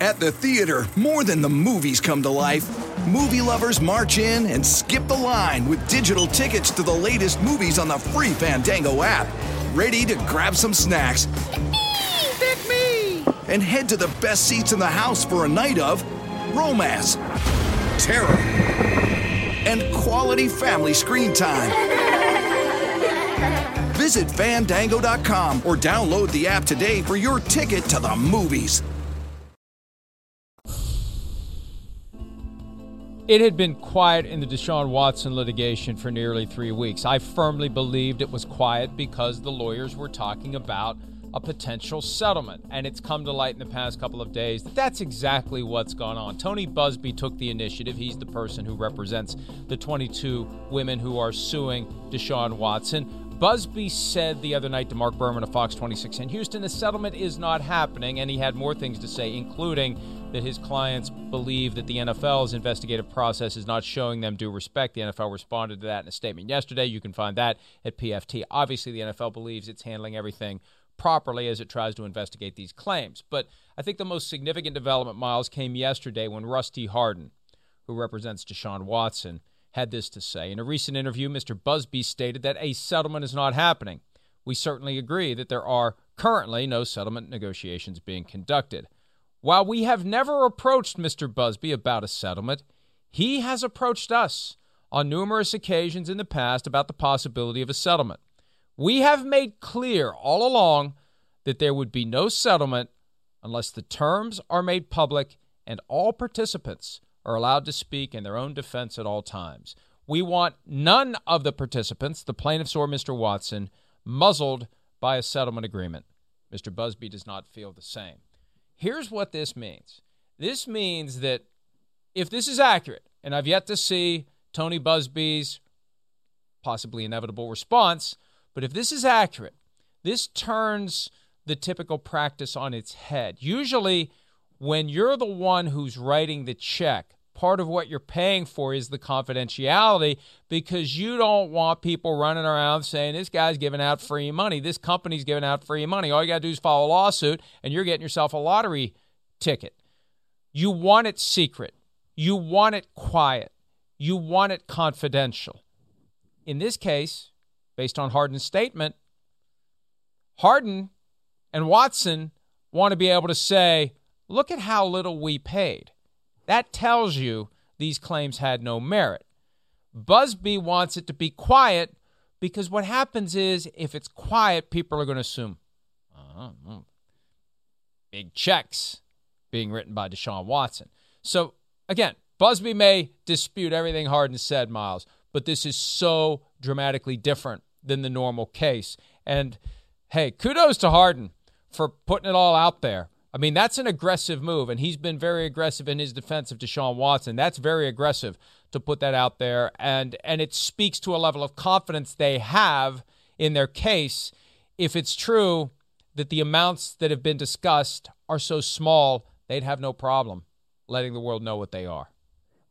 At the theater, more than the movies come to life. Movie lovers march in and skip the line with digital tickets to the latest movies on the free Fandango app. Ready to grab some snacks Pick me! and head to the best seats in the house for a night of romance, terror, and quality family screen time. Visit fandango.com or download the app today for your ticket to the movies. It had been quiet in the Deshaun Watson litigation for nearly three weeks. I firmly believed it was quiet because the lawyers were talking about a potential settlement. And it's come to light in the past couple of days that that's exactly what's gone on. Tony Buzbee took the initiative. He's the person who represents the 22 women who are suing Deshaun Watson. Buzbee said the other night to Mark Berman of Fox 26 in Houston, the settlement is not happening, and he had more things to say, including that his clients believe that the NFL's investigative process is not showing them due respect. The NFL responded to that in a statement yesterday. You can find that at PFT. Obviously, the NFL believes it's handling everything properly as it tries to investigate these claims. But I think the most significant development, Myles, came yesterday when Rusty Hardin, who represents Deshaun Watson, had this to say. In a recent interview, Mr. Buzbee stated that a settlement is not happening. We certainly agree that there are currently no settlement negotiations being conducted. While we have never approached Mr. Buzbee about a settlement, he has approached us on numerous occasions in the past about the possibility of a settlement. We have made clear all along that there would be no settlement unless the terms are made public and all participants are allowed to speak in their own defense at all times. We want none of the participants, the plaintiffs or Mr. Watson, muzzled by a settlement agreement. Mr. Buzbee does not feel the same. Here's what this means this means that if this is accurate, and I've yet to see Tony Buzbee's possibly inevitable response, but if this is accurate, this turns the typical practice on its head. Usually, when you're the one who's writing the check, part of what you're paying for is the confidentiality because you don't want people running around saying this guy's giving out free money, this company's giving out free money. All you got to do is file a lawsuit and you're getting yourself a lottery ticket. You want it secret. You want it quiet. You want it confidential. In this case, based on Hardin's statement, Hardin and Watson want to be able to say, look at how little we paid. That tells you these claims had no merit. Buzbee wants it to be quiet because what happens is if it's quiet, people are going to assume uh, big checks being written by Deshaun Watson. So again, Buzbee may dispute everything Hardin said, Myles, but this is so dramatically different than the normal case. And hey, kudos to Hardin for putting it all out there. I mean, that's an aggressive move, and he's been very aggressive in his defense of Deshaun Watson. That's very aggressive to put that out there, and and it speaks to a level of confidence they have in their case. If it's true that the amounts that have been discussed are so small, they'd have no problem letting the world know what they are.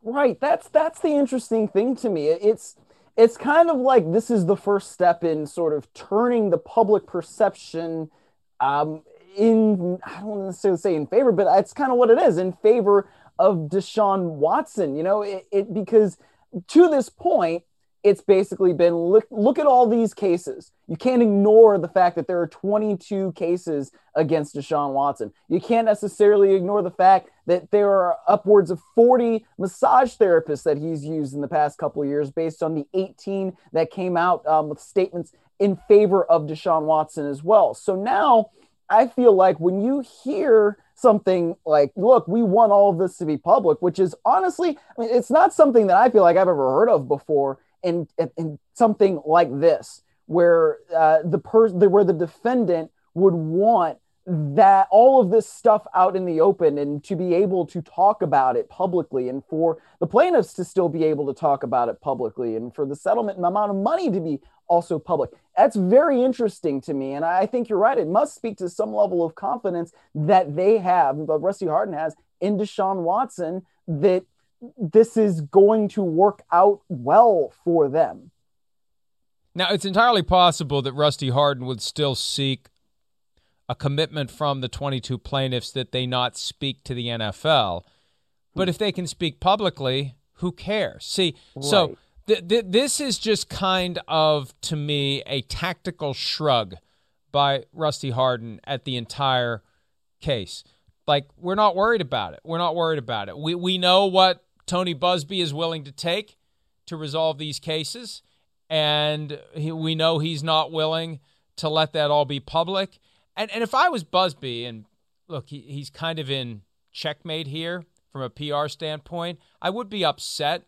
Right. That's that's the interesting thing to me. It's it's kind of like this is the first step in sort of turning the public perception um, in I don't want to necessarily say in favor, but it's kind of what it is in favor of Deshaun Watson. You know, it, it because to this point, it's basically been look, look at all these cases. You can't ignore the fact that there are 22 cases against Deshaun Watson. You can't necessarily ignore the fact that there are upwards of 40 massage therapists that he's used in the past couple years, based on the 18 that came out um, with statements in favor of Deshaun Watson as well. So now I feel like when you hear something like, look, we want all of this to be public, which is honestly, I mean, it's not something that I feel like I've ever heard of before in, in something like this, where uh, the person, where the defendant would want that all of this stuff out in the open and to be able to talk about it publicly and for the plaintiffs to still be able to talk about it publicly and for the settlement amount of money to be also public. That's very interesting to me. And I think you're right. It must speak to some level of confidence that they have, but Rusty Hardin has in Deshaun Watson that this is going to work out well for them. Now, it's entirely possible that Rusty Hardin would still seek a commitment from the 22 plaintiffs that they not speak to the NFL. But if they can speak publicly, who cares? See, right. so th- th- this is just kind of, to me, a tactical shrug by Rusty Hardin at the entire case. Like, we're not worried about it. We're not worried about it. We, we know what Tony Buzbee is willing to take to resolve these cases. and he, we know he's not willing to let that all be public. And and if I was Buzbee, and look, he, he's kind of in checkmate here from a PR standpoint, I would be upset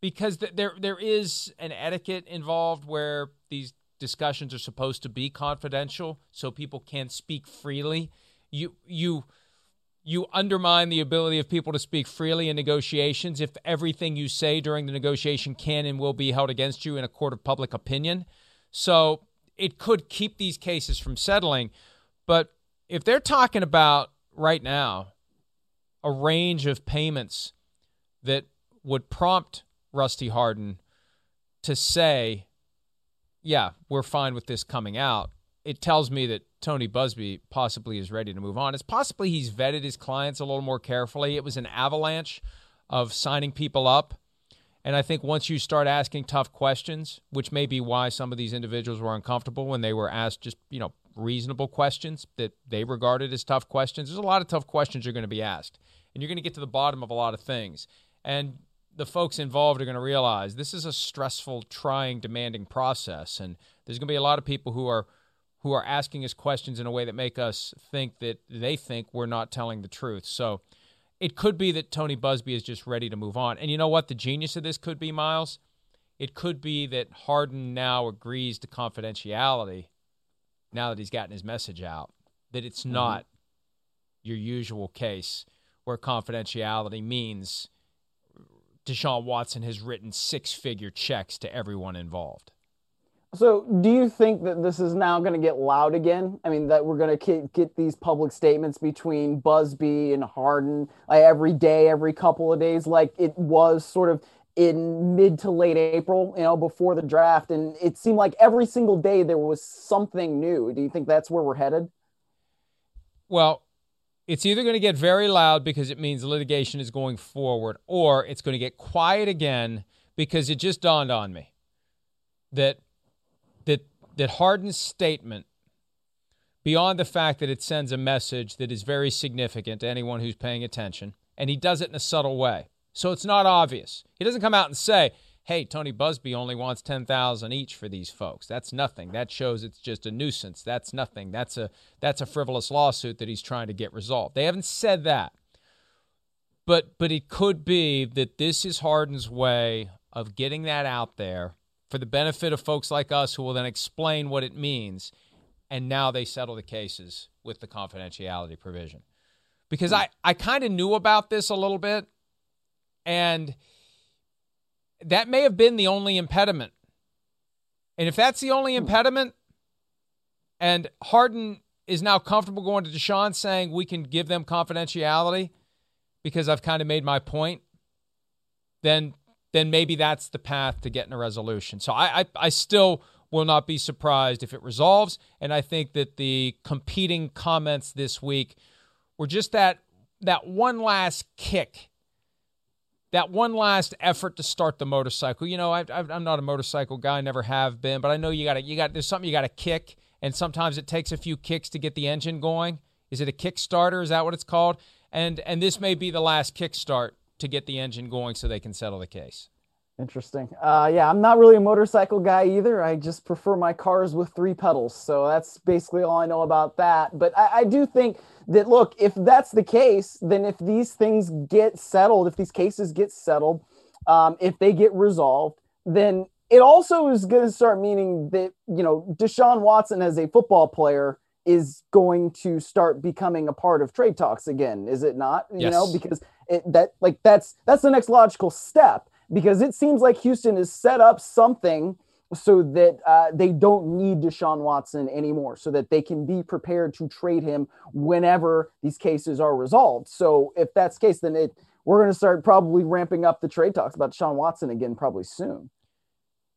because th- there there is an etiquette involved where these discussions are supposed to be confidential so people can't speak freely. You you you undermine the ability of people to speak freely in negotiations if everything you say during the negotiation can and will be held against you in a court of public opinion. So it could keep these cases from settling. But if they're talking about right now a range of payments that would prompt Rusty Hardin to say, yeah, we're fine with this coming out, it tells me that Tony Buzbee possibly is ready to move on. It's possibly he's vetted his clients a little more carefully. It was an avalanche of signing people up. And I think once you start asking tough questions, which may be why some of these individuals were uncomfortable when they were asked just, you know, reasonable questions that they regarded as tough questions. There's a lot of tough questions you're going to be asked. And you're going to get to the bottom of a lot of things. And the folks involved are going to realize this is a stressful, trying, demanding process. And there's going to be a lot of people who are who are asking us questions in a way that make us think that they think we're not telling the truth. So it could be that Tony Buzbee is just ready to move on. And you know what? The genius of this could be, Myles? It could be that Hardin now agrees to confidentiality now that he's gotten his message out, that it's mm-hmm. not your usual case where confidentiality means Deshaun Watson has written six figure checks to everyone involved. So, do you think that this is now going to get loud again? I mean, that we're going to get these public statements between Buzbee and Hardin like, every day, every couple of days, like it was sort of in mid to late April, you know, before the draft. And it seemed like every single day there was something new. Do you think that's where we're headed? Well, it's either going to get very loud because it means litigation is going forward, or it's going to get quiet again because it just dawned on me that that Hardin's statement, beyond the fact that it sends a message that is very significant to anyone who's paying attention, and he does it in a subtle way. So it's not obvious. He doesn't come out and say, hey, Tony Buzbee only wants 10,000 each for these folks. That's nothing. That shows it's just a nuisance. That's nothing. That's a that's a frivolous lawsuit that he's trying to get resolved. They haven't said that. But but it could be that this is Hardin's way of getting that out there for the benefit of folks like us who will then explain what it means. And now they settle the cases with the confidentiality provision. Because I, I kind of knew about this a little bit, and that may have been the only impediment. And if that's the only hmm. impediment, and Hardin is now comfortable going to Deshaun saying we can give them confidentiality because I've kind of made my point, then then maybe that's the path to getting a resolution. So I, I, I still will not be surprised if it resolves. And I think that the competing comments this week were just that that one last kick, that one last effort to start the motorcycle. You know, I, am not a motorcycle guy, never have been, but I know you got to you got there's something you got to kick, and sometimes it takes a few kicks to get the engine going. Is it a Kickstarter? Is that what it's called? And and this may be the last kickstart to get the engine going so they can settle the case. Interesting. Uh, yeah, I'm not really a motorcycle guy either. I just prefer my cars with three pedals. So that's basically all I know about that. But I, I do think that, look, if that's the case, then if these things get settled, if these cases get settled, um, if they get resolved, then it also is going to start meaning that, you know, Deshaun Watson as a football player is going to start becoming a part of trade talks again, is it not? You know, because it, that like that's that's the next logical step because it seems like Houston has set up something so that uh, they don't need Deshaun Watson anymore, so that they can be prepared to trade him whenever these cases are resolved. So if that's the case, then it we're going to start probably ramping up the trade talks about Deshaun Watson again probably soon.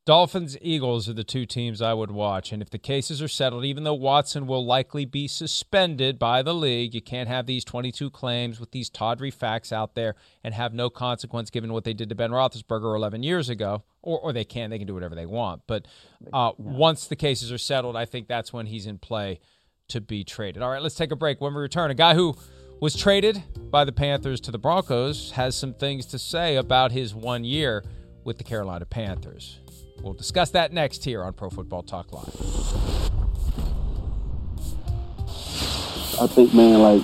Dolphins, Eagles are the two teams I would watch. And if the cases are settled, even though Watson will likely be suspended by the league, you can't have these 22 claims with these tawdry facts out there and have no consequence given what they did to Ben Roethlisberger 11 years ago. Or, or they can, they can do whatever they want. But uh, once the cases are settled, I think that's when he's in play to be traded. All right, let's take a break. When we return, a guy who was traded by the Panthers to the Broncos has some things to say about his one year with the Carolina Panthers. We'll discuss that next here on Pro Football Talk Live. I think, man, like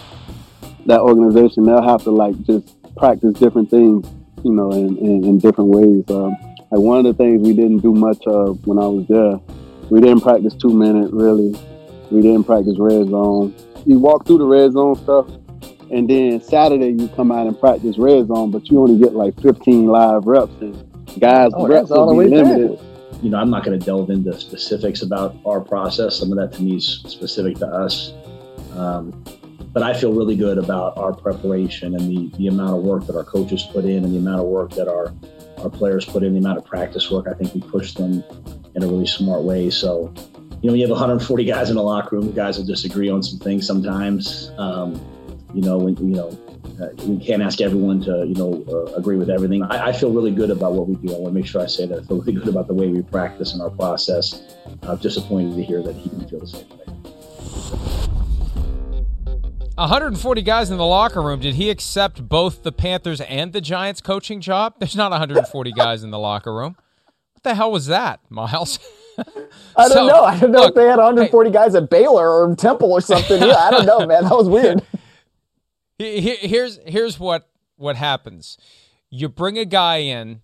that organization, they'll have to like just practice different things, you know, in, in, in different ways. Um, like one of the things we didn't do much of when I was there, we didn't practice two minute really. We didn't practice red zone. You walk through the red zone stuff, and then Saturday you come out and practice red zone, but you only get like 15 live reps, and guys oh, reps will be limited. You know, I'm not going to delve into specifics about our process. Some of that to me is specific to us. Um, but I feel really good about our preparation and the, the amount of work that our coaches put in and the amount of work that our, our players put in, the amount of practice work. I think we push them in a really smart way. So, you know, you have 140 guys in a locker room. Guys will disagree on some things sometimes. Um, you know, when, you know, uh, we can't ask everyone to, you know, uh, agree with everything. I, I, feel really good about what we do. I want to make sure I say that I feel really good about the way we practice and our process. I'm disappointed to hear that he didn't feel the same way. 140 guys in the locker room. Did he accept both the Panthers and the Giants coaching job? There's not 140 guys in the locker room. What the hell was that, Myles? I don't so, know. I don't know look, if they had 140 hey, guys at Baylor or Temple or something. Yeah, I don't know, man. That was weird. Here's here's what what happens. You bring a guy in,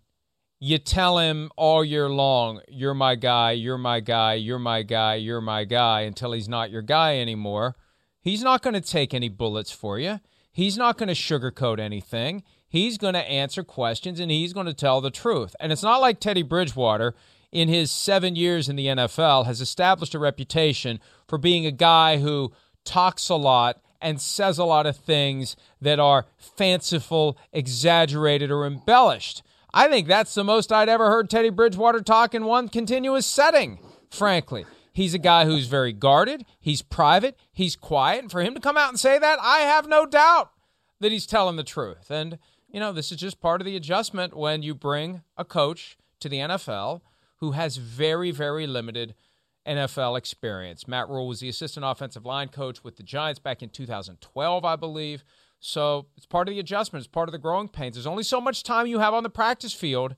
you tell him all year long, "You're my guy. You're my guy. You're my guy. You're my guy," until he's not your guy anymore He's not going to take any bullets for you. He's not going to sugarcoat anything. He's going to answer questions and he's going to tell the truth. And it's not like Teddy Bridgewater, in his seven years in the NFL, has established a reputation for being a guy who talks a lot and says a lot of things that are fanciful, exaggerated, or embellished. I think that's the most I'd ever heard Teddy Bridgewater talk in one continuous setting, frankly. He's a guy who's very guarded, he's private, he's quiet. And for him to come out and say that, I have no doubt that he's telling the truth. And, you know, this is just part of the adjustment when you bring a coach to the NFL who has very, very limited NFL experience. Matt Rhule was the assistant offensive line coach with the Giants back in 2012, I believe. So it's part of the adjustment. It's part of the growing pains. There's only so much time you have on the practice field,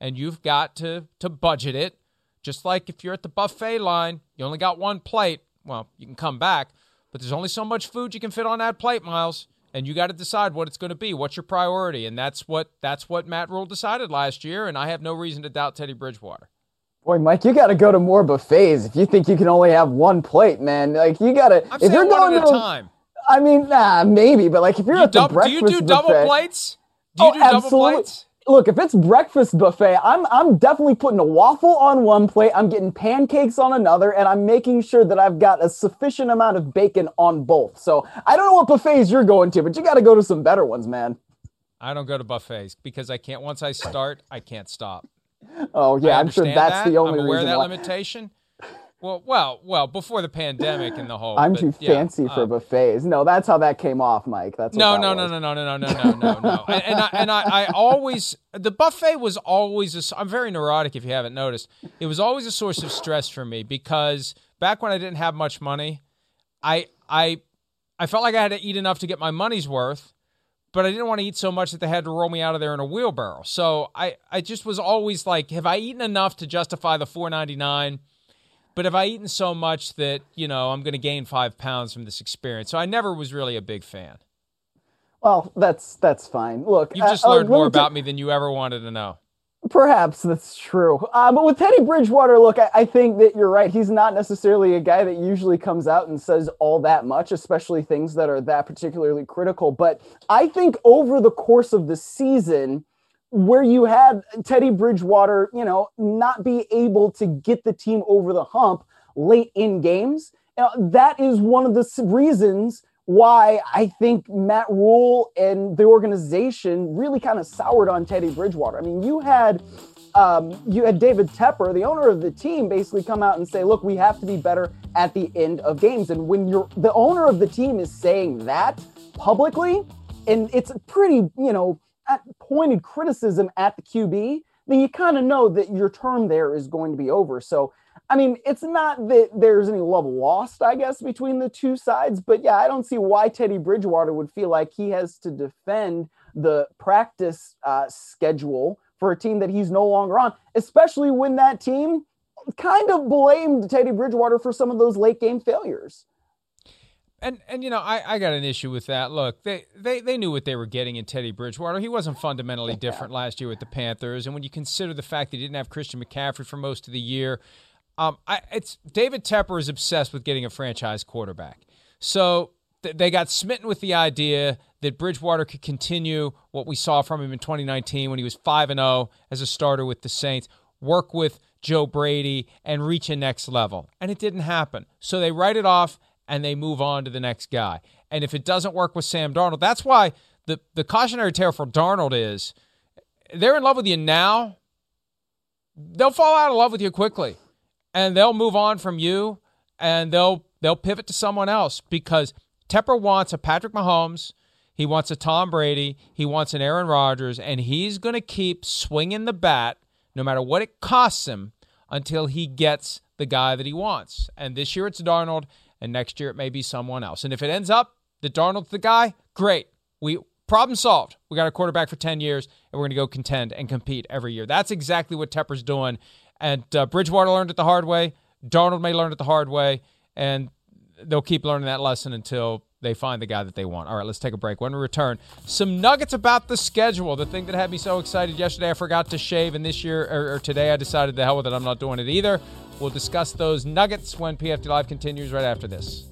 and you've got to to budget it just like if you're at the buffet line, you only got one plate. Well, you can come back, but there's only so much food you can fit on that plate, Myles. And you got to decide what it's going to be. What's your priority? And that's what that's what Matt Rhule decided last year. And I have no reason to doubt Teddy Bridgewater. Boy, Mike, you got to go to more buffets if you think you can only have one plate, man. Like you got to. If you're going a time. I mean, nah, maybe, but like if you're you at the breakfast do you do double plates? Do you oh, do double absolutely. plates? look, if it's breakfast buffet, I'm I'm definitely putting a waffle on one plate, I'm getting pancakes on another, and I'm making sure that I've got a sufficient amount of bacon on both. So I don't know what buffets you're going to, but you got to go to some better ones, man. I don't go to buffets because I can't. Once I start, I can't stop. Oh yeah, I'm sure that's that. the only I'm aware reason. that why. limitation. Well, well, well, before the pandemic and the whole. I'm but, too yeah, fancy for um, buffets. No, that's how that came off, Mike. That's no, no, no, no, no, no, no, no, no, no, no. And, and I and I, I always the buffet was always a, I'm very neurotic if you haven't noticed. It was always a source of stress for me because back when I didn't have much money, I I I felt like I had to eat enough to get my money's worth, but I didn't want to eat so much that they had to roll me out of there in a wheelbarrow. So I I just was always like, have I eaten enough to justify the 4.99? But have I eaten so much that, you know, I'm going to gain five pounds from this experience? So I never was really a big fan. Well, that's that's fine. Look, you've just uh, learned uh, more about me than you ever wanted to know. Perhaps that's true. Uh, but with Teddy Bridgewater, look, I, I, think that you're right. He's not necessarily a guy that usually comes out and says all that much, especially things that are that particularly critical. But I think over the course of the season, where you had Teddy Bridgewater, you know, not be able to get the team over the hump late in games. that is one of the reasons why I think Matt Rhule and the organization really kind of soured on Teddy Bridgewater. I mean, you had um, you had David Tepper, the owner of the team, basically come out and say, "Look, we have to be better at the end of games." And when you're the owner of the team is saying that publicly, and it's a pretty, you know, pointed criticism at the QB, then you kind of know that your term there is going to be over. So, I mean, it's not that there's any love lost, I guess, between the two sides, but yeah, I don't see why Teddy Bridgewater would feel like he has to defend the practice uh, schedule for a team that he's no longer on, especially when that team kind of blamed Teddy Bridgewater for some of those late game failures. And and you know, I, I got an issue with that. Look, they, they they knew what they were getting in Teddy Bridgewater. He wasn't fundamentally different last year with the Panthers. And when you consider the fact they didn't have Christian McCaffrey for most of the year, um, I, it's David Tepper is obsessed with getting a franchise quarterback. So th- they got smitten with the idea that Bridgewater could continue what we saw from him in 2019 when he was 5 and 0 as a starter with the Saints, work with Joe Brady and reach a next level. And it didn't happen. So they write it off and they move on to the next guy. And if it doesn't work with Sam Darnold, that's why the, the cautionary tale for Darnold is they're in love with you now. They'll fall out of love with you quickly. And they'll move on from you and they'll they'll pivot to someone else because Tepper wants a Patrick Mahomes, he wants a Tom Brady, he wants an Aaron Rodgers, and he's going to keep swinging the bat no matter what it costs him until he gets the guy that he wants. And this year it's Darnold, and next year it may be someone else. And if it ends up that Darnold's the guy, great. We problem solved. We got a quarterback for 10 years, and we're going to go contend and compete every year. That's exactly what Tepper's doing. And uh, Bridgewater learned it the hard way. Darnold may learn it the hard way, and they'll keep learning that lesson until they find the guy that they want. All right, let's take a break. When we return, some nuggets about the schedule. The thing that had me so excited yesterday, I forgot to shave, and this year or, or today, I decided the hell with it. I'm not doing it either. We'll discuss those nuggets when PFT Live continues right after this.